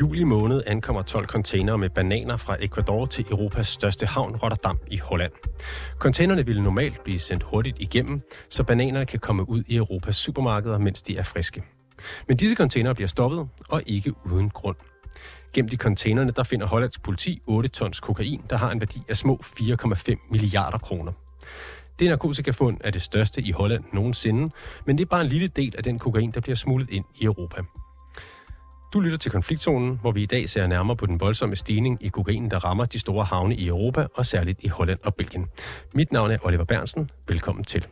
juli måned ankommer 12 containere med bananer fra Ecuador til Europas største havn, Rotterdam i Holland. Containerne ville normalt blive sendt hurtigt igennem, så bananerne kan komme ud i Europas supermarkeder, mens de er friske. Men disse containere bliver stoppet, og ikke uden grund. Gennem i containerne der finder Hollands politi 8 tons kokain, der har en værdi af små 4,5 milliarder kroner. Det narkotikafund er det største i Holland nogensinde, men det er bare en lille del af den kokain, der bliver smuglet ind i Europa. Du lytter til konfliktzonen, hvor vi i dag ser nærmere på den voldsomme stigning i kokain, der rammer de store havne i Europa, og særligt i Holland og Belgien. Mit navn er Oliver Bernsen. Velkommen til.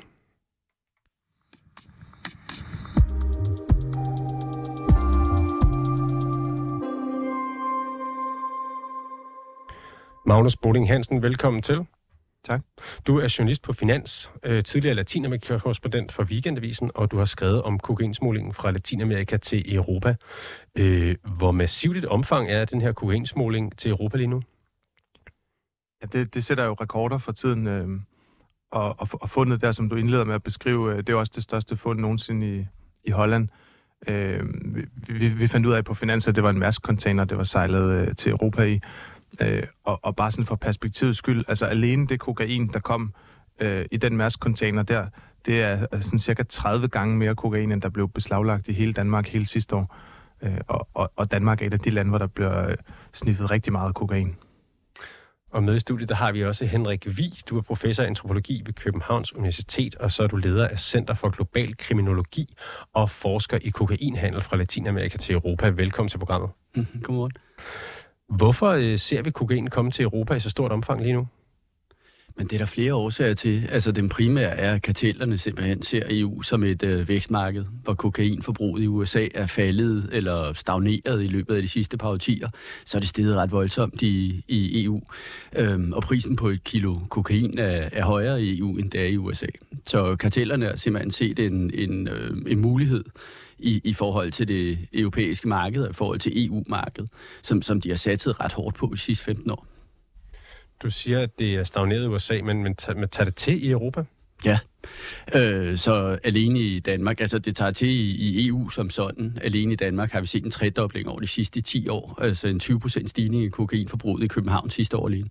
Magnus Boling Hansen, velkommen til. Tak. Du er journalist på Finans, øh, tidligere Latinamerika-korrespondent for Weekendavisen, og du har skrevet om kokainsmuglingen fra Latinamerika til Europa. Øh, hvor massivt et omfang er den her kokainsmugling til Europa lige nu? Ja, det, det sætter jo rekorder for tiden, øh, og, og, og fundet der, som du indleder med at beskrive, øh, det er også det største fund nogensinde i, i Holland. Øh, vi, vi fandt ud af på Finans, at det var en Mærsk-container, det var sejlet øh, til Europa i. Øh, og, og bare sådan for perspektivets skyld, altså alene det kokain, der kom øh, i den Mærsk-container der, det er sådan cirka 30 gange mere kokain, end der blev beslaglagt i hele Danmark hele sidste år. Øh, og, og, og Danmark er et af de lande, hvor der bliver øh, sniffet rigtig meget kokain. Og med i studiet, der har vi også Henrik Vig. Du er professor i antropologi ved Københavns Universitet, og så er du leder af Center for Global Kriminologi og forsker i kokainhandel fra Latinamerika til Europa. Velkommen til programmet. Godmorgen. Hvorfor øh, ser vi kokain komme til Europa i så stort omfang lige nu? Men det er der flere årsager til. Altså den primære er, at kartellerne simpelthen ser EU som et øh, vækstmarked, hvor kokainforbruget i USA er faldet eller stagneret i løbet af de sidste par årtier. Så er det steget ret voldsomt i, i EU. Øhm, og prisen på et kilo kokain er, er højere i EU, end det er i USA. Så kartellerne har simpelthen set en, en, øh, en mulighed i, i forhold til det europæiske marked og i forhold til EU-markedet, som, som de har satset ret hårdt på de sidste 15 år. Du siger, at det er stagneret i USA, men, men, tager, tager det til i Europa? Ja, øh, så alene i Danmark, altså det tager til i, i EU som sådan. Alene i Danmark har vi set en tredobling over de sidste 10 år, altså en 20% stigning i kokainforbruget i København sidste år alene.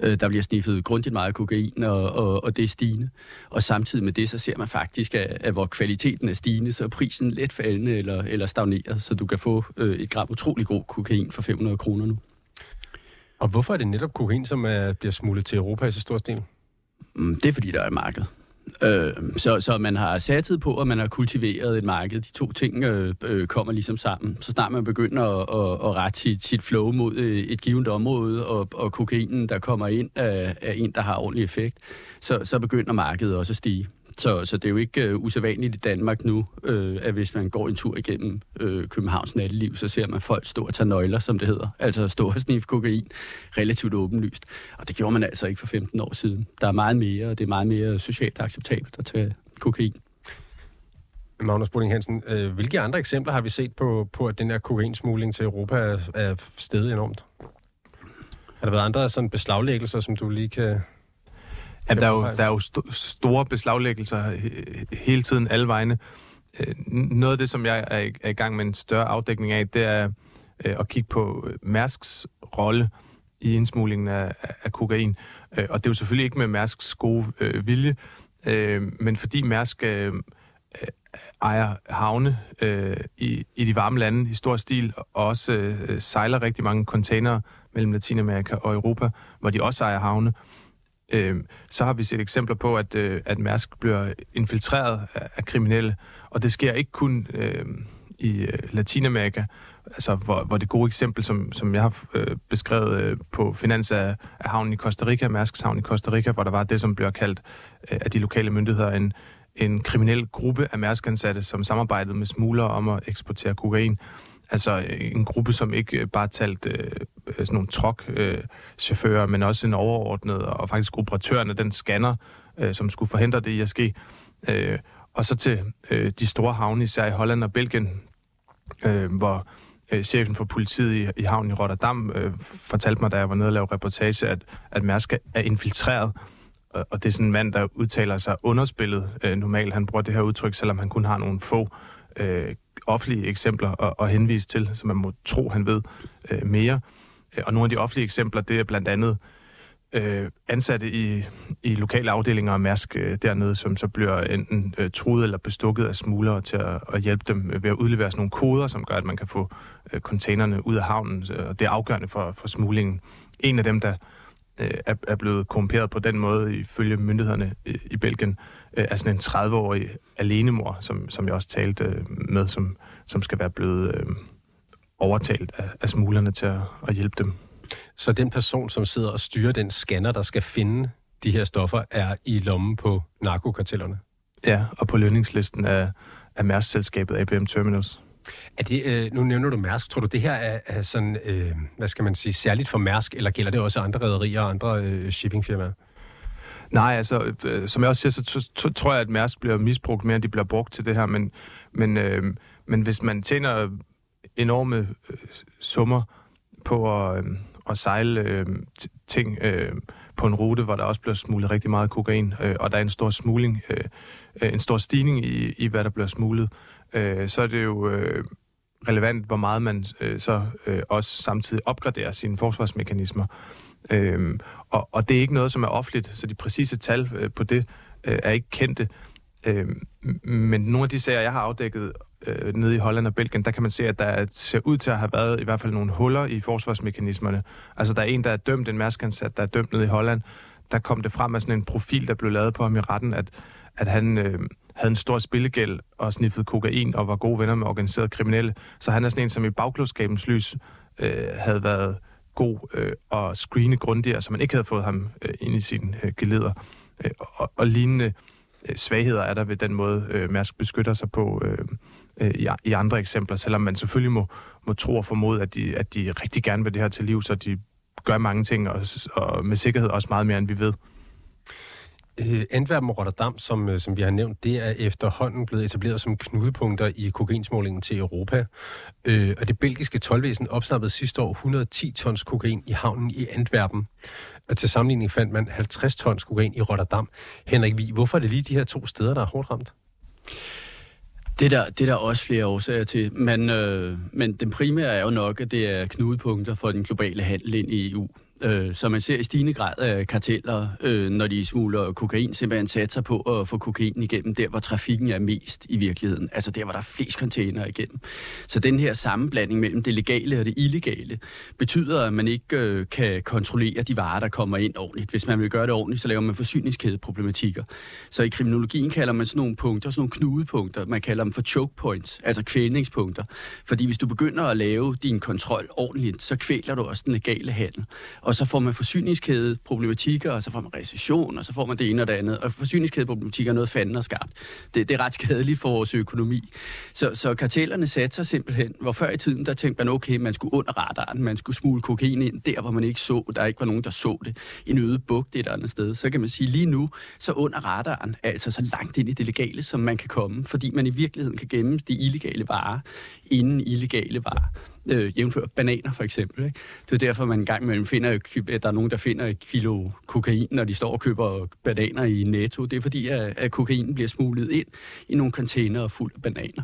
Øh, der bliver sniffet grundigt meget kokain, og, og, og det er stigende. Og samtidig med det, så ser man faktisk, at, at hvor kvaliteten er stigende, så er prisen let faldende eller, eller stagneret, så du kan få øh, et gram utrolig god kokain for 500 kroner nu. Og hvorfor er det netop kokain, som er, bliver smuglet til Europa i så stor stil? Mm, det er, fordi der er et marked. Øh, så, så man har satset på, at man har kultiveret et marked. De to ting øh, øh, kommer ligesom sammen. Så snart man begynder at, at, at rette sit, sit flow mod øh, et givet område, og, og kokainen, der kommer ind, er, er en, der har ordentlig effekt, så, så begynder markedet også at stige. Så, så det er jo ikke øh, usædvanligt i Danmark nu, øh, at hvis man går en tur igennem øh, Københavns natteliv, så ser man folk stå og tage nøgler, som det hedder. Altså stå og sniffe kokain relativt åbenlyst. Og det gjorde man altså ikke for 15 år siden. Der er meget mere, og det er meget mere socialt acceptabelt at tage kokain. Magnus Bolling Hansen, øh, hvilke andre eksempler har vi set på, på at den her kokainsmugling til Europa er, er stedet enormt? Har der været andre sådan beslaglæggelser, som du lige kan Ja, der er jo, der er jo st- store beslaglæggelser hele tiden, alle vegne. Øh, noget af det, som jeg er i gang med en større afdækning af, det er øh, at kigge på Mærsks rolle i indsmuglingen af, af kokain. Øh, og det er jo selvfølgelig ikke med Mærsks gode øh, vilje, øh, men fordi Mærsk øh, ejer havne øh, i, i de varme lande i stor stil, og også øh, sejler rigtig mange containere mellem Latinamerika og Europa, hvor de også ejer havne. Øh, Øhm, så har vi set eksempler på, at, øh, at Mærsk bliver infiltreret af, af kriminelle, og det sker ikke kun øh, i øh, Latinamerika, altså hvor, hvor det gode eksempel, som, som jeg har øh, beskrevet øh, på finans af, af havnen i Costa Rica, Mærsks havn i Costa Rica, hvor der var det, som bliver kaldt øh, af de lokale myndigheder en, en kriminel gruppe af Mærsk-ansatte, som samarbejdede med smuglere om at eksportere kokain. Altså en gruppe, som ikke øh, bare talt øh, øh sådan nogle trok-chauffører, øh, men også en overordnet, og faktisk operatøren af den scanner, øh, som skulle forhindre det i at ske. Øh, og så til øh, de store havne, især i Holland og Belgien, øh, hvor øh, chefen for politiet i, i havnen i Rotterdam øh, fortalte mig, da jeg var nede og lavede reportage, at, at Mærsk er infiltreret. Og det er sådan en mand, der udtaler sig underspillet øh, normalt. Han bruger det her udtryk, selvom han kun har nogle få øh, offentlige eksempler at, at henvise til, så man må tro, han ved øh, mere. Øh, og nogle af de offentlige eksempler, det er blandt andet øh, ansatte i, i lokale afdelinger af Mærsk øh, dernede, som så bliver enten øh, truet eller bestukket af smuglere til at, at hjælpe dem ved at udlevere sådan nogle koder, som gør, at man kan få øh, containerne ud af havnen, og det er afgørende for, for smuglingen. En af dem, der øh, er, er blevet korrumperet på den måde, ifølge myndighederne i, i Belgien, øh, er sådan en 30-årig alenemor, som, som jeg også talte øh, med, som, som skal være blevet øh, overtalt af, af smuglerne til at, at hjælpe dem. Så den person, som sidder og styrer den scanner, der skal finde de her stoffer, er i lommen på narkokartellerne? Ja, og på lønningslisten af, af Mærsk-selskabet APM Terminals. Er det, øh, nu nævner du Mærsk. Tror du, det her er, er sådan, øh, hvad skal man sige, særligt for Mærsk, eller gælder det også andre rædderier og andre øh, shippingfirmaer? Nej, altså, øh, som jeg også siger, så t- t- tror jeg, at Mærsk bliver misbrugt mere, end de bliver brugt til det her, men, men, øh, men hvis man tjener enorme øh, summer på at, øh, at sejle øh, ting øh, på en rute, hvor der også bliver smuglet rigtig meget kokain, øh, og der er en stor smugling, øh, øh en stor stigning i, i, hvad der bliver smuglet, øh, øh, så er det jo øh, relevant, hvor meget man øh, så øh, også samtidig opgraderer sine forsvarsmekanismer. Øh, og, og det er ikke noget, som er offentligt, så de præcise tal øh, på det øh, er ikke kendte. Øh, men nogle af de sager, jeg har afdækket øh, nede i Holland og Belgien, der kan man se, at der ser ud til at have været i hvert fald nogle huller i forsvarsmekanismerne. Altså, der er en, der er dømt, en mærskansat, der er dømt nede i Holland. Der kom det frem af sådan en profil, der blev lavet på ham i retten, at, at han øh, havde en stor spillegæld og sniffede kokain og var gode venner med organiserede kriminelle. Så han er sådan en, som i bagklodskabens lys øh, havde været god øh, screene grundigere, så man ikke havde fået ham øh, ind i sine øh, geleder. Øh, og, og lignende øh, svagheder er der ved den måde, øh, Mærsk beskytter sig på øh, øh, i, i andre eksempler, selvom man selvfølgelig må, må tro og formode, at de, at de rigtig gerne vil det her til liv, så de gør mange ting, og, og med sikkerhed også meget mere, end vi ved. Øh, Antwerpen og Rotterdam, som, øh, som vi har nævnt, det er efterhånden blevet etableret som knudepunkter i kokainsmålingen til Europa. Øh, og det belgiske tolvvæsen opsnappede sidste år 110 tons kokain i havnen i Antwerpen. Og til sammenligning fandt man 50 tons kokain i Rotterdam. Henrik Vi, hvorfor er det lige de her to steder, der er hårdt ramt? Det der, det der også flere årsager til, men, øh, men den primære er jo nok, at det er knudepunkter for den globale handel ind i EU. Øh, som man ser i stigende grad af karteller, øh, når de smugler kokain, simpelthen satser på at få kokain igennem der, hvor trafikken er mest i virkeligheden. Altså der, hvor der er flest containere igennem. Så den her sammenblanding mellem det legale og det illegale betyder, at man ikke øh, kan kontrollere de varer, der kommer ind ordentligt. Hvis man vil gøre det ordentligt, så laver man forsyningskædeproblematikker. Så i kriminologien kalder man sådan nogle punkter, sådan nogle knudepunkter. Man kalder dem for choke points, altså kvælningspunkter. Fordi hvis du begynder at lave din kontrol ordentligt, så kvæler du også den legale handel. Og så får man forsyningskædeproblematikker, og så får man recession, og så får man det ene og det andet. Og forsyningskædeproblematikker er noget fanden og skabt. Det, det er ret skadeligt for vores økonomi. Så, så kartellerne satte sig simpelthen, hvor før i tiden, der tænkte man, okay, man skulle under radaren, man skulle smule kokain ind der, hvor man ikke så, der ikke var nogen, der så det. En øde bugt et andet sted. Så kan man sige, lige nu, så under radaren, altså så langt ind i det legale, som man kan komme, fordi man i virkeligheden kan gemme de illegale varer inden illegale varer øh, jævnfør bananer for eksempel. Ikke? Det er derfor, man en gang imellem finder, at der er nogen, der finder et kilo kokain, når de står og køber bananer i Netto. Det er fordi, at, at kokain bliver smuglet ind i nogle containere fuld af bananer.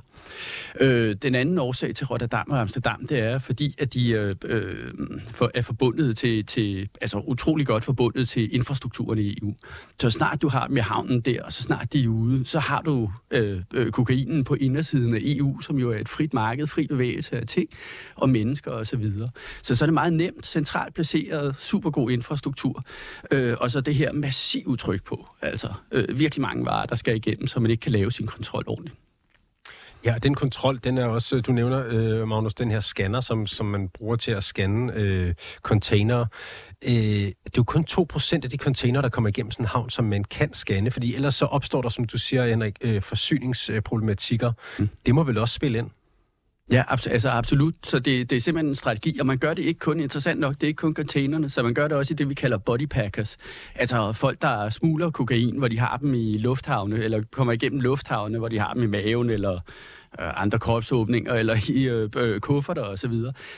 Øh, den anden årsag til Rotterdam og Amsterdam, det er fordi, at de øh, øh, for, er forbundet til, til, altså utrolig godt forbundet til infrastrukturen i EU. Så snart du har med havnen der, og så snart de er ude, så har du øh, øh, kokainen på indersiden af EU, som jo er et frit marked, fri bevægelse af ting og mennesker osv. Så, videre. så så er det meget nemt, centralt placeret, super god infrastruktur, øh, og så det her massive tryk på, altså øh, virkelig mange varer, der skal igennem, så man ikke kan lave sin kontrol ordentligt. Ja, den kontrol, den er også, du nævner, øh, Magnus, den her scanner, som, som man bruger til at scanne øh, containere. Øh, det er jo kun 2% af de containere, der kommer igennem sådan en havn, som man kan scanne, fordi ellers så opstår der, som du siger, Henrik, øh, forsyningsproblematikker. Mm. Det må vel også spille ind? Ja, abs- altså absolut. Så det, det er simpelthen en strategi, og man gør det ikke kun interessant nok, det er ikke kun containerne, så man gør det også i det, vi kalder bodypackers. Altså folk, der smugler kokain, hvor de har dem i lufthavne, eller kommer igennem lufthavne, hvor de har dem i maven, eller øh, andre kropsåbninger eller i øh, øh, kufferter osv.,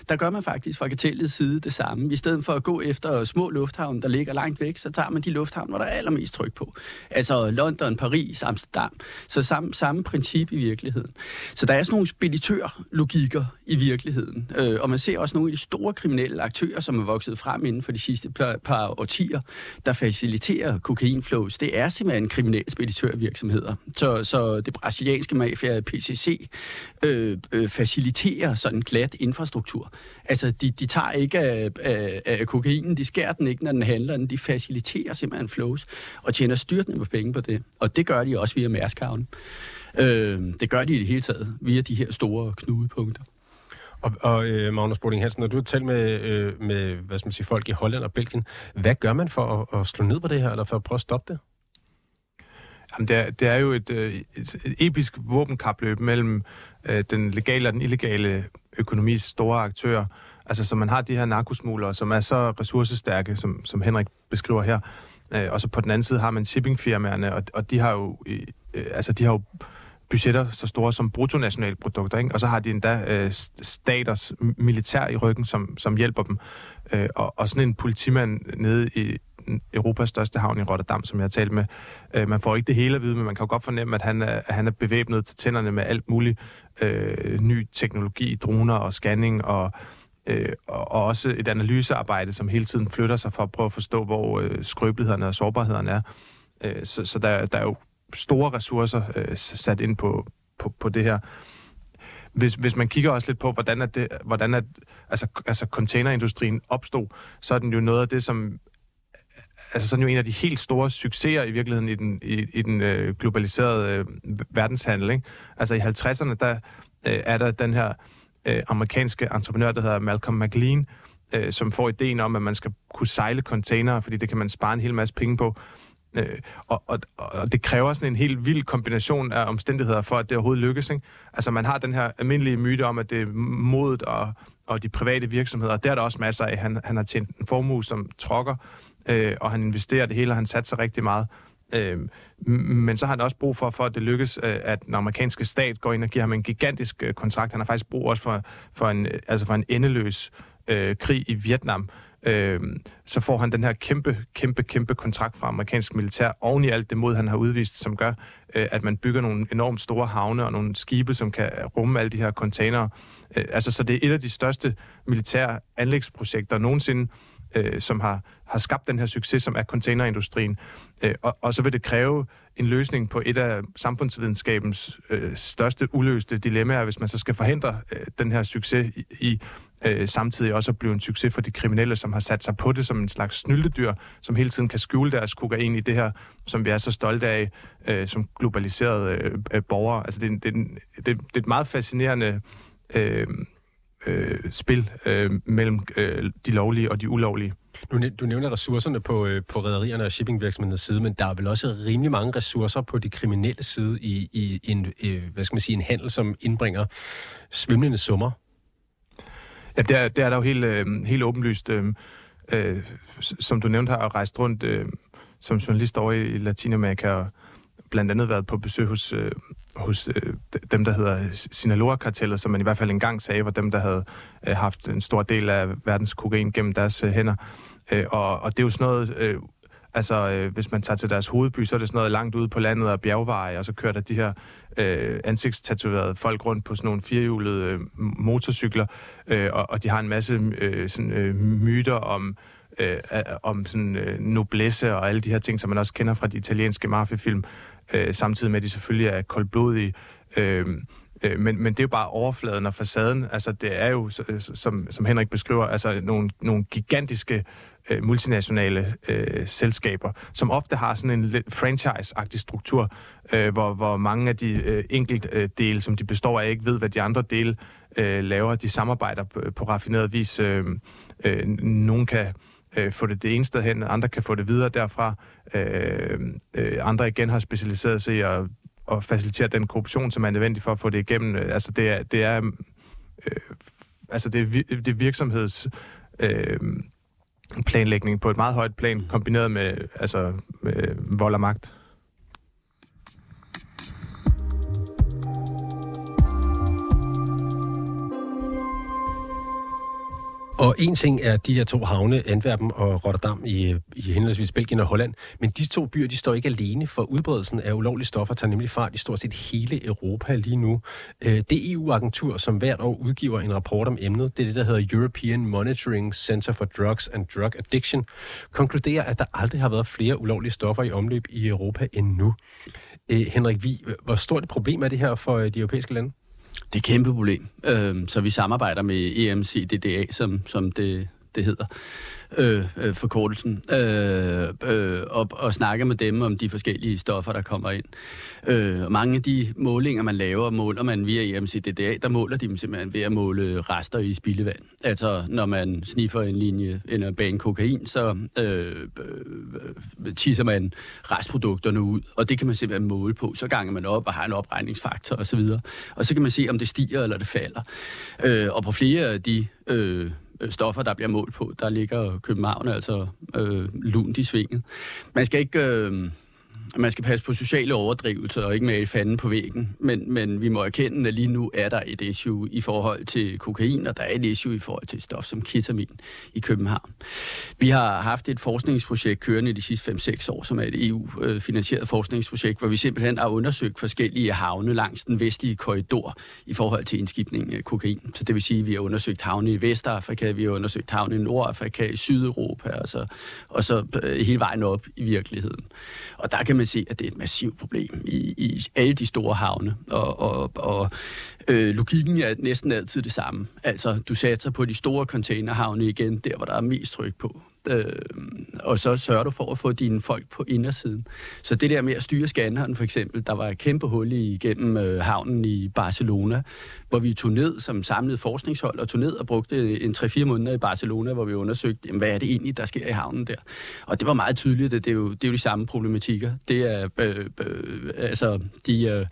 der gør man faktisk fra kartellets side det samme. I stedet for at gå efter små lufthavne, der ligger langt væk, så tager man de lufthavne, hvor der er allermest tryk på. Altså London, Paris, Amsterdam. Så samme, samme princip i virkeligheden. Så der er sådan nogle speditørlogikker i virkeligheden. Øh, og man ser også nogle af de store kriminelle aktører, som er vokset frem inden for de sidste par, par årtier, der faciliterer kokainflows. Det er simpelthen kriminelle speditørvirksomheder. Så, så det brasilianske mafia, PCC, øh, øh, faciliterer sådan en glat infrastruktur. Altså, de, de tager ikke af, af, af kokainen, de skærer den ikke, når den handler den. De faciliterer simpelthen flows og tjener styrtende på penge på det. Og det gør de også via Mærskhavn. Øh, det gør de i det hele taget via de her store knudepunkter. Og, og øh, Magnus Boding Hansen, når du har talt med, øh, med hvad skal man sige, folk i Holland og Belgien, hvad gør man for at, at slå ned på det her, eller for at prøve at stoppe det? Jamen, det, er, det er jo et, øh, et, et episk våbenkapløb mellem øh, den legale og den illegale økonomis store aktører. Altså, så man har de her narkosmuglere, som er så ressourcestærke, som, som Henrik beskriver her. Øh, og så på den anden side har man shippingfirmaerne, og, og de har jo, øh, øh altså, de har jo budgetter så store som bruttonationalprodukter, ikke? og så har de endda øh, staters militær i ryggen, som, som hjælper dem. Øh, og, og sådan en politimand nede i Europas største havn i Rotterdam, som jeg har talt med, øh, man får ikke det hele at vide, men man kan jo godt fornemme, at han er, at han er bevæbnet til tænderne med alt muligt øh, ny teknologi, droner og scanning og øh, og også et analysearbejde, som hele tiden flytter sig for at prøve at forstå, hvor øh, skrøbelighederne og sårbarhederne er. Øh, så så der, der er jo store ressourcer øh, sat ind på, på, på det her. Hvis, hvis man kigger også lidt på, hvordan, er det, hvordan er, altså, altså containerindustrien opstod, så er den jo noget af det, som altså sådan jo en af de helt store succeser i virkeligheden i den, i, i den øh, globaliserede øh, verdenshandel. Ikke? Altså i 50'erne, der øh, er der den her øh, amerikanske entreprenør, der hedder Malcolm McLean, øh, som får ideen om, at man skal kunne sejle container, fordi det kan man spare en hel masse penge på. Øh, og, og, og det kræver sådan en helt vild kombination af omstændigheder for, at det overhovedet lykkes. Ikke? Altså man har den her almindelige myte om, at det er modet og, og de private virksomheder, og der er der også masser af. Han, han har tjent en formue som trokker, øh, og han investerer det hele, og han satser rigtig meget. Øh, men så har han også brug for, for at det lykkes, øh, at den amerikanske stat går ind og giver ham en gigantisk øh, kontrakt. Han har faktisk brug også for, for, en, øh, altså for en endeløs øh, krig i Vietnam, øh, så får han den her kæmpe, kæmpe, kæmpe kontrakt fra amerikansk militær oven i alt det mod, han har udvist, som gør, øh, at man bygger nogle enormt store havne og nogle skibe, som kan rumme alle de her containere. Øh, altså, så det er et af de største militære anlægsprojekter nogensinde, øh, som har, har skabt den her succes, som er containerindustrien. Øh, og, og så vil det kræve en løsning på et af samfundsvidenskabens øh, største uløste dilemmaer, hvis man så skal forhindre øh, den her succes i, i øh, samtidig også at blive en succes for de kriminelle, som har sat sig på det som en slags snyldedyr, som hele tiden kan skjule deres kokain i det her, som vi er så stolte af øh, som globaliserede øh, øh borgere. Altså det, det, det, det er et meget fascinerende øh, øh, spil øh, mellem øh, de lovlige og de ulovlige. Du, du nævner ressourcerne på, øh, på rædderierne og shippingvirksomhedernes side, men der er vel også rimelig mange ressourcer på de kriminelle side i, i en, øh, hvad skal man sige, en handel, som indbringer svimlende summer. Ja, der, er, er der jo helt, øh, helt åbenlyst. Øh, øh, som du nævnte, har rejst rundt øh, som journalist over i Latinamerika og blandt andet været på besøg hos, øh, hos øh, dem, der hedder Sinaloa-kartellet, som man i hvert fald engang sagde, var dem, der havde øh, haft en stor del af verdens kokain gennem deres øh, hænder. Øh, og, og det er jo sådan noget... Øh, Altså, øh, hvis man tager til deres hovedby, så er det sådan noget langt ude på landet og bjergveje, og så kører der de her øh, ansigtstatoverede folk rundt på sådan nogle firehjulede øh, motorcykler, øh, og, og de har en masse øh, sådan, øh, myter om, øh, om sådan, øh, noblesse og alle de her ting, som man også kender fra de italienske mafiafilm, øh, samtidig med, at de selvfølgelig er koldblodige. Øh, øh, men, men det er jo bare overfladen og facaden. Altså, det er jo, som, som Henrik beskriver, altså nogle, nogle gigantiske øh, multinationale øh, selskaber, som ofte har sådan en franchise-agtig struktur, øh, hvor, hvor mange af de øh, enkelte øh, dele, som de består af, ikke ved, hvad de andre dele øh, laver. De samarbejder på, på raffineret vis. Øh, øh, nogen kan øh, få det det ene sted hen, andre kan få det videre derfra. Øh, øh, andre igen har specialiseret sig i at, at facilitere den korruption, som er nødvendig for at få det igennem. Øh, altså det er, det er, øh, altså det er, det er virksomheds... Øh, planlægning på et meget højt plan, kombineret med, altså, med vold og magt. Og en ting er de her to havne, Antwerpen og Rotterdam i, i henholdsvis Belgien og Holland, men de to byer, de står ikke alene for udbredelsen af ulovlige stoffer, tager nemlig fart i stort set hele Europa lige nu. Øh, det e EU-agentur, som hvert år udgiver en rapport om emnet, det er det, der hedder European Monitoring Center for Drugs and Drug Addiction, konkluderer, at der aldrig har været flere ulovlige stoffer i omløb i Europa end nu. Øh, Henrik Vi, hvor stort et problem er det her for de europæiske lande? Det er et kæmpe problem. Øh, så vi samarbejder med EMCDDA, som, som det, det hedder øh, øh, forkortelsen, øh, øh, og, og snakke med dem om de forskellige stoffer, der kommer ind. Øh, mange af de målinger, man laver, måler man via EMCDDA, der måler de dem simpelthen ved at måle rester i spildevand. Altså, når man sniffer en linje eller en bane kokain, så øh, øh, tisser man restprodukterne ud, og det kan man simpelthen måle på. Så ganger man op og har en opregningsfaktor osv., og, og så kan man se, om det stiger eller det falder. Øh, og på flere af de Øh, Øh, stoffer, der bliver målt på. Der ligger København altså øh, lunt i svinget. Man skal ikke... Øh, man skal passe på sociale overdrivelser og ikke male fanden på væggen. Men, men vi må erkende, at lige nu er der et issue i forhold til kokain, og der er et issue i forhold til stof som ketamin i København. Vi har haft et forskningsprojekt kørende de sidste 5-6 år, som er et EU-finansieret forskningsprojekt, hvor vi simpelthen har undersøgt forskellige havne langs den vestlige korridor i forhold til indskibning af kokain. Så det vil sige, at vi har undersøgt havne i Vestafrika, vi har undersøgt havne i Nordafrika, i Sydeuropa, altså, og så, og så hele vejen op i virkeligheden. Og der kan man se, at det er et massivt problem i, i alle de store havne. Og, og, og øh, logikken er næsten altid det samme. Altså, du satser på de store containerhavne igen, der hvor der er mest tryk på. Øh, og så sørger du for at få dine folk på indersiden. Så det der med at styre scanneren for eksempel, der var et kæmpe hul igennem øh, havnen i Barcelona, hvor vi tog ned som samlet forskningshold og tog ned og brugte øh, en 3-4 måneder i Barcelona, hvor vi undersøgte, jamen, hvad er det egentlig, der sker i havnen der. Og det var meget tydeligt, at det er jo, det er jo de samme problematikker. Det er øh, øh, altså de øh,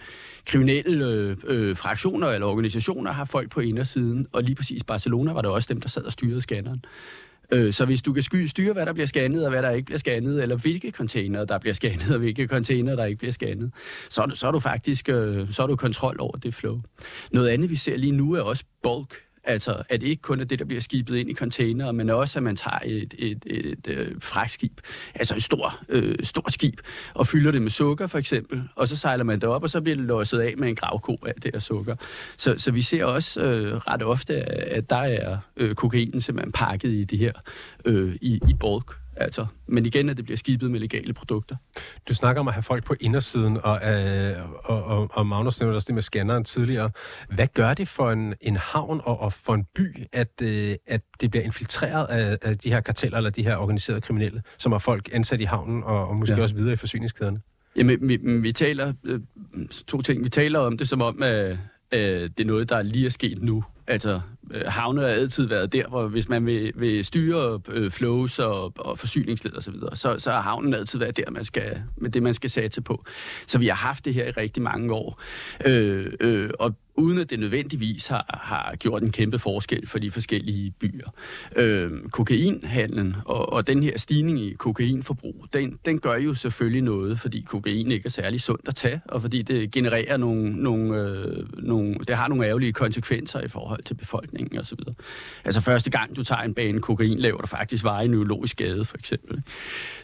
kriminelle øh, øh, fraktioner eller organisationer har folk på indersiden, og lige præcis Barcelona var det også dem, der sad og styrede scanneren. Øh, så hvis du kan styre, hvad der bliver scannet, og hvad der ikke bliver scannet, eller hvilke container, der bliver scannet, og hvilke container, der ikke bliver scannet, så, så er du faktisk øh, så er du kontrol over det flow. Noget andet, vi ser lige nu, er også bulk Altså, at det ikke kun er det, der bliver skibet ind i containere, men også, at man tager et, et, et, et fragtskib, altså et stort, øh, stort skib, og fylder det med sukker, for eksempel, og så sejler man det op, og så bliver det låset af med en gravko af det her sukker. Så, så vi ser også øh, ret ofte, at der er øh, kokainen simpelthen pakket i det her, øh, i, i bulk. Altså, men igen, at det bliver skibet med legale produkter. Du snakker om at have folk på indersiden, og, øh, og, og, og Magnus nævnte også det med scanneren tidligere. Hvad gør det for en, en havn og, og for en by, at, øh, at det bliver infiltreret af, af de her karteller eller de her organiserede kriminelle, som har folk ansat i havnen og, og måske ja. også videre i forsyningskæderne? Jamen, vi, vi taler øh, to ting. Vi taler om det som om, at øh, det er noget, der lige er sket nu. Altså, Øh, havne har altid været der, hvor hvis man vil, vil styre øh, flows og, og forsyningsled og så videre, så, så har havnen altid været der, man skal, med det, man skal satse på. Så vi har haft det her i rigtig mange år. Øh, øh, og uden at det nødvendigvis har, har gjort en kæmpe forskel for de forskellige byer. Øh, kokainhandlen og, og den her stigning i kokainforbrug, den, den gør jo selvfølgelig noget, fordi kokain ikke er særlig sundt at tage, og fordi det genererer nogle, nogle, øh, nogle det har nogle ærgerlige konsekvenser i forhold til befolkningen osv. Altså første gang du tager en bane kokain, laver du faktisk veje neurologisk skade for eksempel.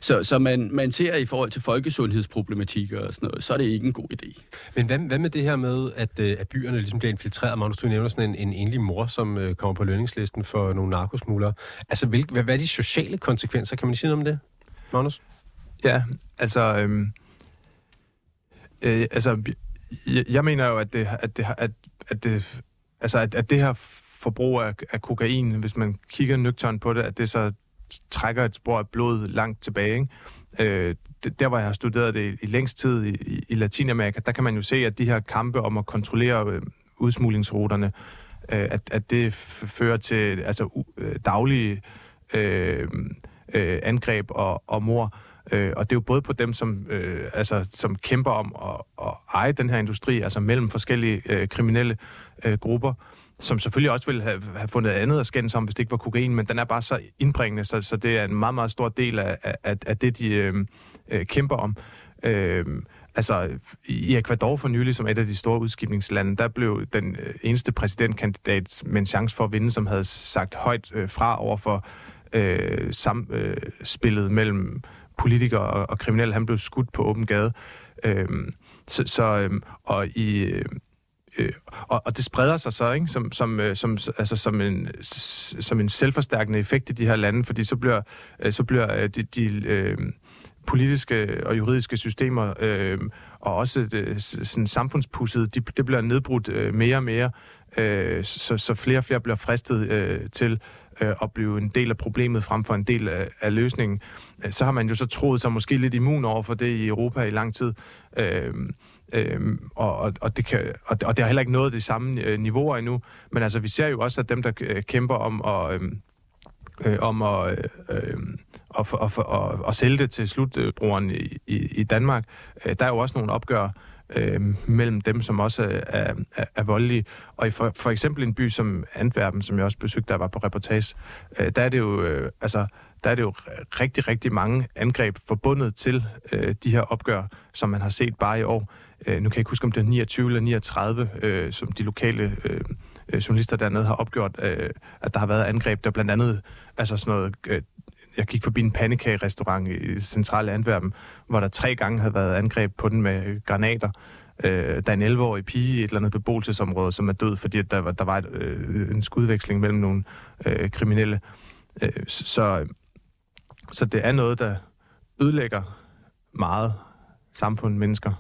Så, så man, man ser i forhold til folkesundhedsproblematikker og sådan noget, så er det ikke en god idé. Men hvad, hvad med det her med, at, øh, at byerne ligesom bliver infiltreret. Magnus, du nævner sådan en, en enlig mor, som øh, kommer på lønningslisten for nogle narkosmuglere. Altså, hvil, hvad, hvad er de sociale konsekvenser? Kan man sige noget om det, Magnus? Ja, altså... Øhm, øh, altså, jeg, jeg mener jo, at det, at det, at, at det, altså, at, at det her forbrug af, af kokain, hvis man kigger nøgtern på det, at det så trækker et spor af blod langt tilbage. Ikke? Øh, der, hvor jeg har studeret det i længst tid i, i Latinamerika, der kan man jo se, at de her kampe om at kontrollere øh, udsmuglingsruterne, øh, at, at det fører til altså, øh, daglige øh, øh, angreb og, og mor. Øh, og det er jo både på dem, som, øh, altså, som kæmper om at, at eje den her industri, altså mellem forskellige øh, kriminelle øh, grupper, som selvfølgelig også ville have, have fundet andet at skændes om, hvis det ikke var kokain, men den er bare så indbringende, så, så det er en meget, meget stor del af, af, af det, de øh, øh, kæmper om. Øh, altså i Ecuador for nylig, som et af de store udskibningslande, der blev den øh, eneste præsidentkandidat med en chance for at vinde, som havde sagt højt øh, fra over for øh, samspillet øh, mellem politikere og, og kriminelle. Han blev skudt på åben gade. Øh, så, så øh, og i... Øh, Øh, og, og det spreder sig så, ikke? Som, som, øh, som, altså, som, en, som en selvforstærkende effekt i de her lande, fordi så bliver, øh, så bliver øh, de, de øh, politiske og juridiske systemer øh, og også øh, det, sådan samfundspusset, de, det bliver nedbrudt øh, mere og mere, øh, så, så flere og flere bliver fristet øh, til øh, at blive en del af problemet frem for en del af, af løsningen. Så har man jo så troet sig måske lidt immun over for det i Europa i lang tid. Øh, Øhm, og, og, og, det kan, og, og det har heller ikke nået de samme øh, niveauer endnu. Men altså, vi ser jo også, at dem, der øh, kæmper om at, øhm, øh, om at, øh, øh, at, at, at, at sælge det til slutbrugeren i, i, i Danmark, øh, der er jo også nogle opgør øh, mellem dem, som også er, er, er voldelige. Og i for, for eksempel en by som Antwerpen, som jeg også besøgte, der var på reportage, øh, der er det jo, øh, altså, der er det jo rigtig, rigtig mange angreb forbundet til øh, de her opgør, som man har set bare i år. Øh, nu kan jeg ikke huske, om det er 29 eller 39, øh, som de lokale øh, øh, journalister dernede har opgjort, øh, at der har været angreb, der blandt andet, altså sådan noget, øh, jeg gik forbi en pandekage-restaurant i centrale Antwerpen, hvor der tre gange havde været angreb på den med granater. Øh, der er en 11-årig pige i et eller andet beboelsesområde, som er død, fordi der var, der var et, øh, en skudveksling mellem nogle øh, kriminelle. Øh, så, så det er noget, der ødelægger meget samfund, mennesker.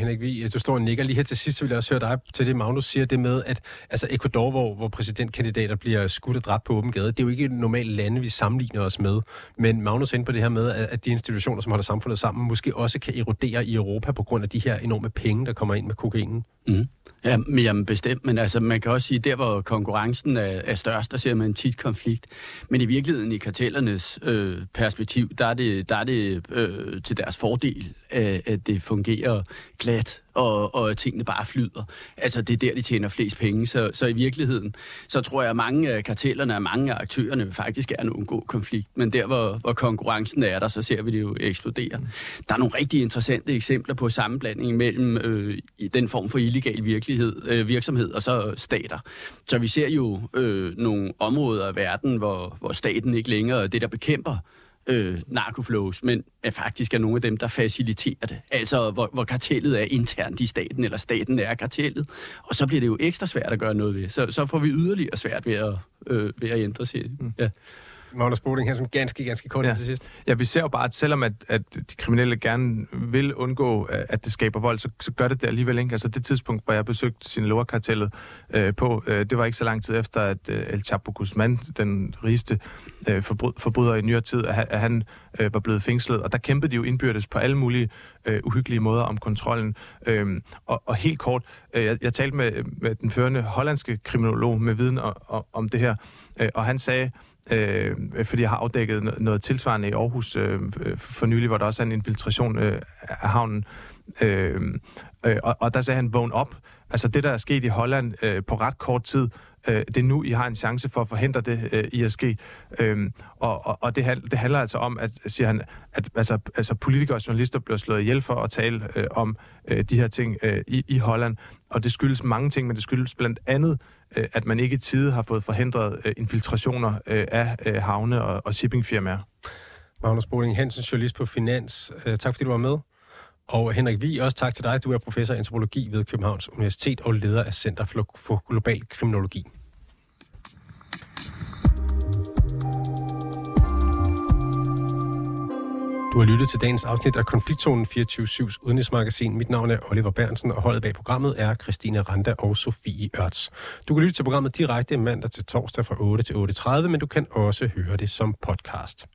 Henrik Vi, du står og nikker lige her til sidst, så vil jeg også høre dig til det, Magnus siger, det med, at altså Ecuador, hvor, hvor præsidentkandidater bliver skudt og dræbt på åben gade, det er jo ikke et normalt lande, vi sammenligner os med. Men Magnus er inde på det her med, at, de institutioner, som holder samfundet sammen, måske også kan erodere i Europa på grund af de her enorme penge, der kommer ind med kokainen. Mm. Ja, men, jamen bestemt, men altså, man kan også sige, der hvor konkurrencen er, er størst, der ser man tit konflikt. Men i virkeligheden, i kartellernes øh, perspektiv, der er det, der er det øh, til deres fordel, øh, at det fungerer glat og, og tingene bare flyder. Altså, det er der, de tjener flest penge. Så, så i virkeligheden, så tror jeg, at mange af kartellerne og mange af aktørerne vil faktisk gerne undgå konflikt. Men der, hvor, hvor konkurrencen er der, så ser vi det jo eksplodere. Mm. Der er nogle rigtig interessante eksempler på sammenblanding mellem øh, den form for illegal virkelighed, øh, virksomhed og så stater. Så vi ser jo øh, nogle områder af verden, hvor, hvor staten ikke længere er det, der bekæmper øh, narkoflows, men er faktisk er nogle af dem, der faciliterer det. Altså, hvor, hvor kartellet er internt i staten, eller staten er kartellet. Og så bliver det jo ekstra svært at gøre noget ved. Så, så får vi yderligere svært ved at, øh, ved at ændre sig. Mm. Ja. Magnus Boding sådan ganske, ganske kort ja. til sidst. Ja, vi ser jo bare, at selvom at, at de kriminelle gerne vil undgå, at det skaber vold, så, så gør det det alligevel ikke. Altså det tidspunkt, hvor jeg besøgte Sinaloa-kartellet øh, på, øh, det var ikke så lang tid efter, at øh, El Chapo Guzman, den rigeste øh, forbryd, forbryder i nyere tid, at, at han øh, var blevet fængslet. Og der kæmpede de jo indbyrdes på alle mulige øh, uhyggelige måder om kontrollen. Øh, og, og helt kort, øh, jeg, jeg talte med, med den førende hollandske kriminolog med viden og, og, om det her, øh, og han sagde, øh, fordi jeg har afdækket noget tilsvarende i Aarhus øh, for nylig, hvor der også er en infiltration øh, af havnen. Øh, øh, og, og der sagde han, vågn op. Altså det, der er sket i Holland øh, på ret kort tid, øh, det er nu, I har en chance for at forhindre det øh, i at ske. Øh, og og, og det, det handler altså om, at, siger han, at altså, altså politikere og journalister bliver slået ihjel for at tale øh, om øh, de her ting øh, i, i Holland. Og det skyldes mange ting, men det skyldes blandt andet Øh, at man ikke i tide har fået forhindret øh, infiltrationer øh, af havne og, og shippingfirmaer. Magnus Boding Hansen, journalist på Finans. Tak fordi du var med. Og Henrik Vi, også tak til dig. Du er professor i antropologi ved Københavns Universitet og leder af Center for Global Kriminologi. Du har lyttet til dagens afsnit af Konfliktzonen 24-7's udenrigsmagasin. Mit navn er Oliver Bernsen, og holdet bag programmet er Christine Randa og Sofie Ørts. Du kan lytte til programmet direkte mandag til torsdag fra 8 til 8.30, men du kan også høre det som podcast.